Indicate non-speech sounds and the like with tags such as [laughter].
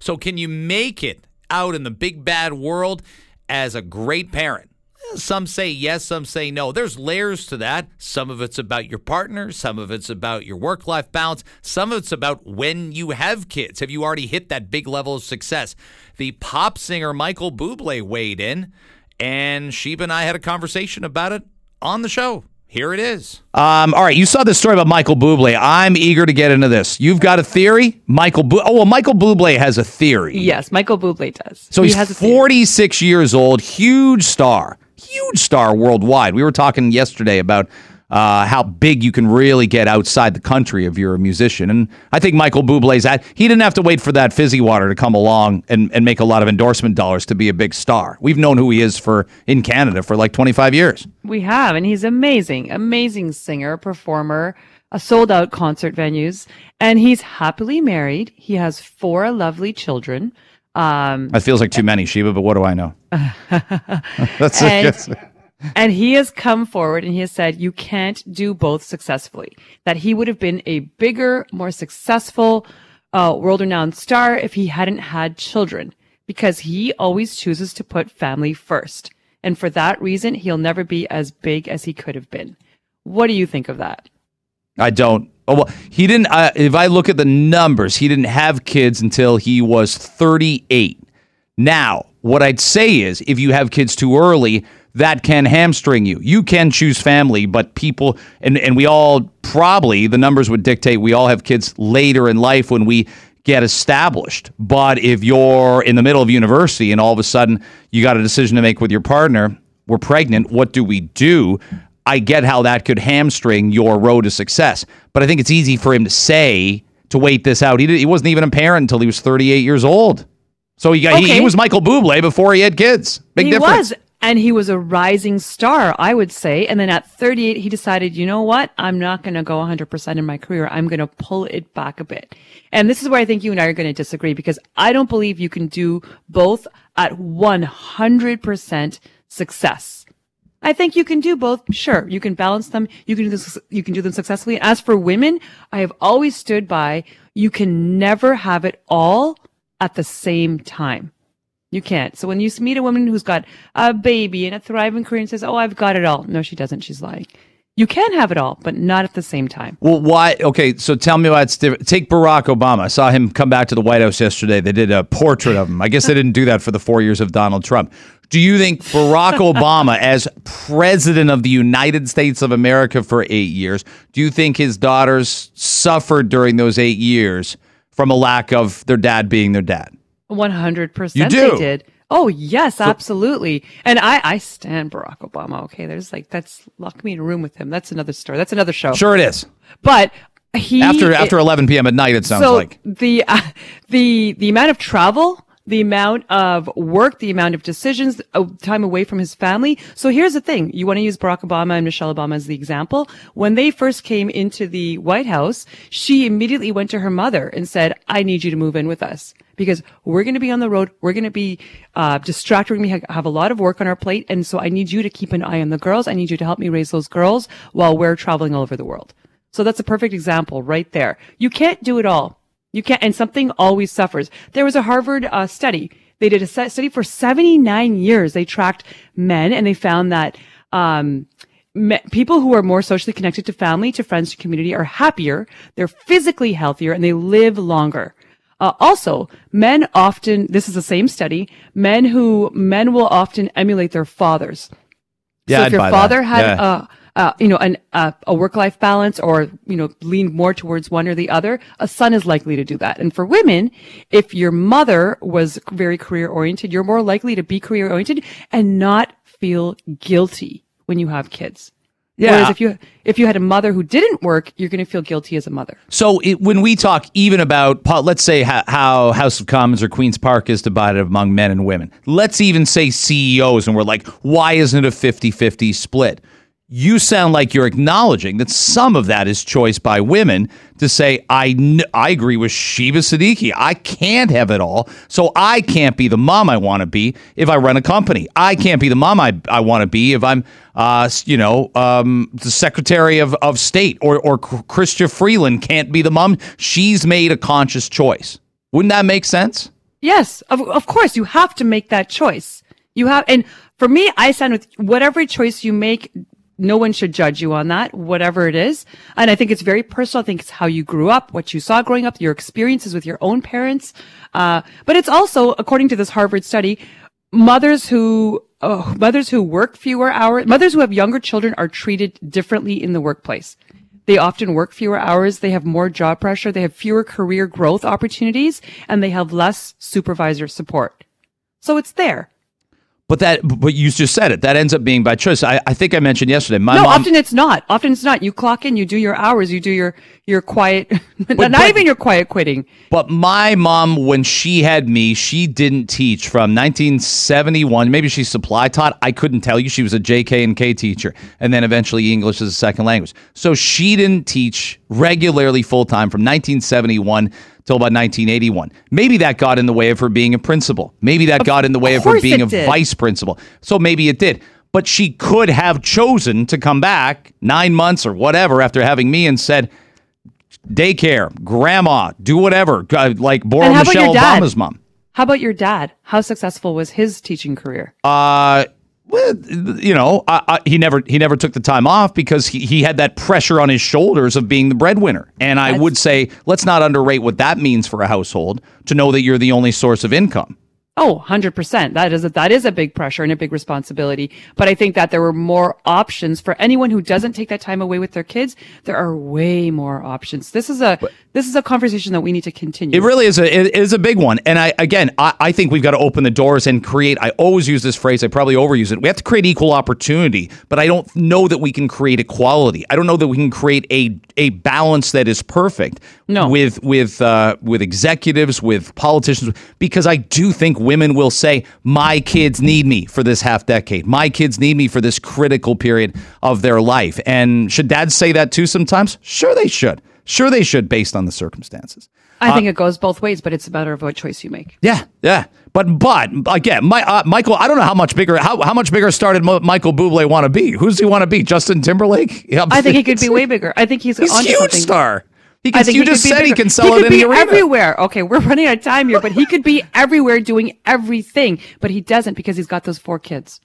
So, can you make it out in the big bad world as a great parent? Some say yes, some say no. There's layers to that. Some of it's about your partner, some of it's about your work life balance, some of it's about when you have kids. Have you already hit that big level of success? The pop singer Michael Bublé weighed in, and Sheba and I had a conversation about it on the show. Here it is. Um, all right, you saw this story about Michael Bublé. I'm eager to get into this. You've got a theory, Michael. Bu- oh well, Michael Bublé has a theory. Yes, Michael Bublé does. So He he's has 46 years old, huge star, huge star worldwide. We were talking yesterday about uh, how big you can really get outside the country if you're a musician. And I think Michael Bublé's at, he didn't have to wait for that fizzy water to come along and, and make a lot of endorsement dollars to be a big star. We've known who he is for in Canada for like 25 years. We have, and he's amazing, amazing singer, performer, a sold out concert venues, and he's happily married. He has four lovely children. Um, That feels like too many, Sheba, but what do I know? [laughs] [laughs] That's And- and he has come forward and he has said you can't do both successfully. That he would have been a bigger, more successful, uh, world renowned star if he hadn't had children because he always chooses to put family first. And for that reason, he'll never be as big as he could have been. What do you think of that? I don't. Oh, well, he didn't. Uh, if I look at the numbers, he didn't have kids until he was 38. Now, what I'd say is if you have kids too early, that can hamstring you. You can choose family, but people, and, and we all probably, the numbers would dictate we all have kids later in life when we get established. But if you're in the middle of university and all of a sudden you got a decision to make with your partner, we're pregnant, what do we do? I get how that could hamstring your road to success. But I think it's easy for him to say to wait this out. He, did, he wasn't even a parent until he was 38 years old. So he, got, he, he was Michael Bublé before he had kids. Big he difference. was. And he was a rising star, I would say. And then at 38, he decided, you know what? I'm not going to go 100% in my career. I'm going to pull it back a bit. And this is where I think you and I are going to disagree because I don't believe you can do both at 100% success. I think you can do both. Sure, you can balance them. You can do this, you can do them successfully. As for women, I have always stood by you can never have it all at the same time. You can't. So when you meet a woman who's got a baby and a thriving career and says, "Oh, I've got it all," no, she doesn't. She's lying. You can have it all, but not at the same time. Well, why? Okay, so tell me why it's different. Take Barack Obama. I saw him come back to the White House yesterday. They did a portrait of him. I guess they didn't do that for the four years of Donald Trump. Do you think Barack [laughs] Obama, as president of the United States of America for eight years, do you think his daughters suffered during those eight years from a lack of their dad being their dad? One hundred You percent, do? they did. Oh yes, absolutely. And I, I stand Barack Obama. Okay, there's like that's lock me in a room with him. That's another story. That's another show. Sure, it is. But he After after 11 p.m. at night, it sounds so like. the uh, [laughs] the the amount of travel the amount of work the amount of decisions uh, time away from his family so here's the thing you want to use barack obama and michelle obama as the example when they first came into the white house she immediately went to her mother and said i need you to move in with us because we're going to be on the road we're going to be uh, distracted we have, a lot of work on our plate and so i need you to keep an eye on the girls i need you to help me raise those girls while we're traveling all over the world so that's a perfect example right there. You can't do it all. You can't, and something always suffers. There was a Harvard uh, study. They did a study for 79 years. They tracked men and they found that, um, people who are more socially connected to family, to friends, to community are happier. They're physically healthier and they live longer. Uh, also, men often, this is the same study, men who, men will often emulate their fathers. Yeah, so I'd if your buy that. father had Yeah. uh, uh, you know, an, uh, a work-life balance or, you know, leaned more towards one or the other, a son is likely to do that. And for women, if your mother was very career-oriented, you're more likely to be career-oriented and not feel guilty when you have kids. Yeah. Whereas if you, if you had a mother who didn't work, you're going to feel guilty as a mother. So it, when we talk even about, let's say how, how House of Commons or Queen's Park is divided among men and women. Let's even say CEOs, and we're like, why isn't it a 50 50 split? You sound like you're acknowledging that some of that is choice by women to say, I, kn- I agree with Shiva Siddiqui. I can't have it all. So I can't be the mom I want to be if I run a company. I can't be the mom I, I want to be if I'm, uh, you know, um, the Secretary of, of State or, or Chrystia Freeland can't be the mom. She's made a conscious choice. Wouldn't that make sense? Yes, of, of course, you have to make that choice. You have, and for me, I stand with whatever choice you make. No one should judge you on that, whatever it is. And I think it's very personal. I think it's how you grew up, what you saw growing up, your experiences with your own parents. Uh, but it's also, according to this Harvard study, mothers who oh, mothers who work fewer hours, mothers who have younger children are treated differently in the workplace. They often work fewer hours. They have more job pressure. They have fewer career growth opportunities and they have less supervisor support. So it's there. But that, but you just said it. That ends up being by choice. I, I think I mentioned yesterday. My no, mom, often it's not. Often it's not. You clock in, you do your hours, you do your your quiet, [laughs] not but- even your quiet quitting. But my mom, when she had me, she didn't teach from 1971. Maybe she supply taught. I couldn't tell you. She was a JK and K teacher, and then eventually English as a second language. So she didn't teach regularly full time from 1971 till about 1981. Maybe that got in the way of her being a principal. Maybe that got in the way of her being a did. vice principal. So maybe it did. But she could have chosen to come back nine months or whatever after having me and said, daycare, grandma, do whatever, uh, like borrow Michelle? Obama's mom. How about your dad? How successful was his teaching career? Uh, you know, I, I, he never he never took the time off because he, he had that pressure on his shoulders of being the breadwinner. And I That's- would say let's not underrate what that means for a household to know that you're the only source of income. Oh, 100%. That is a, that is a big pressure and a big responsibility. But I think that there were more options for anyone who doesn't take that time away with their kids. There are way more options. This is a this is a conversation that we need to continue. It really is a it is a big one, and I again I, I think we've got to open the doors and create. I always use this phrase. I probably overuse it. We have to create equal opportunity, but I don't know that we can create equality. I don't know that we can create a a balance that is perfect. No. with with uh, with executives, with politicians, because I do think women will say, "My kids need me for this half decade. My kids need me for this critical period of their life." And should dads say that too? Sometimes, sure they should. Sure they should, based on the circumstances. I think it goes both ways, but it's a matter of what choice you make. Yeah, yeah. But but again, my uh, Michael, I don't know how much bigger how, how much bigger started Mo- Michael Bublé want to be. Who's he want to be? Justin Timberlake? [laughs] Yeah, I think he could be way bigger. I think he's He's a huge something. star. He I can, think you just said he can sell he it be everywhere. Okay, we're running out of time here, but he could be everywhere doing everything, but he doesn't because he's got those four kids.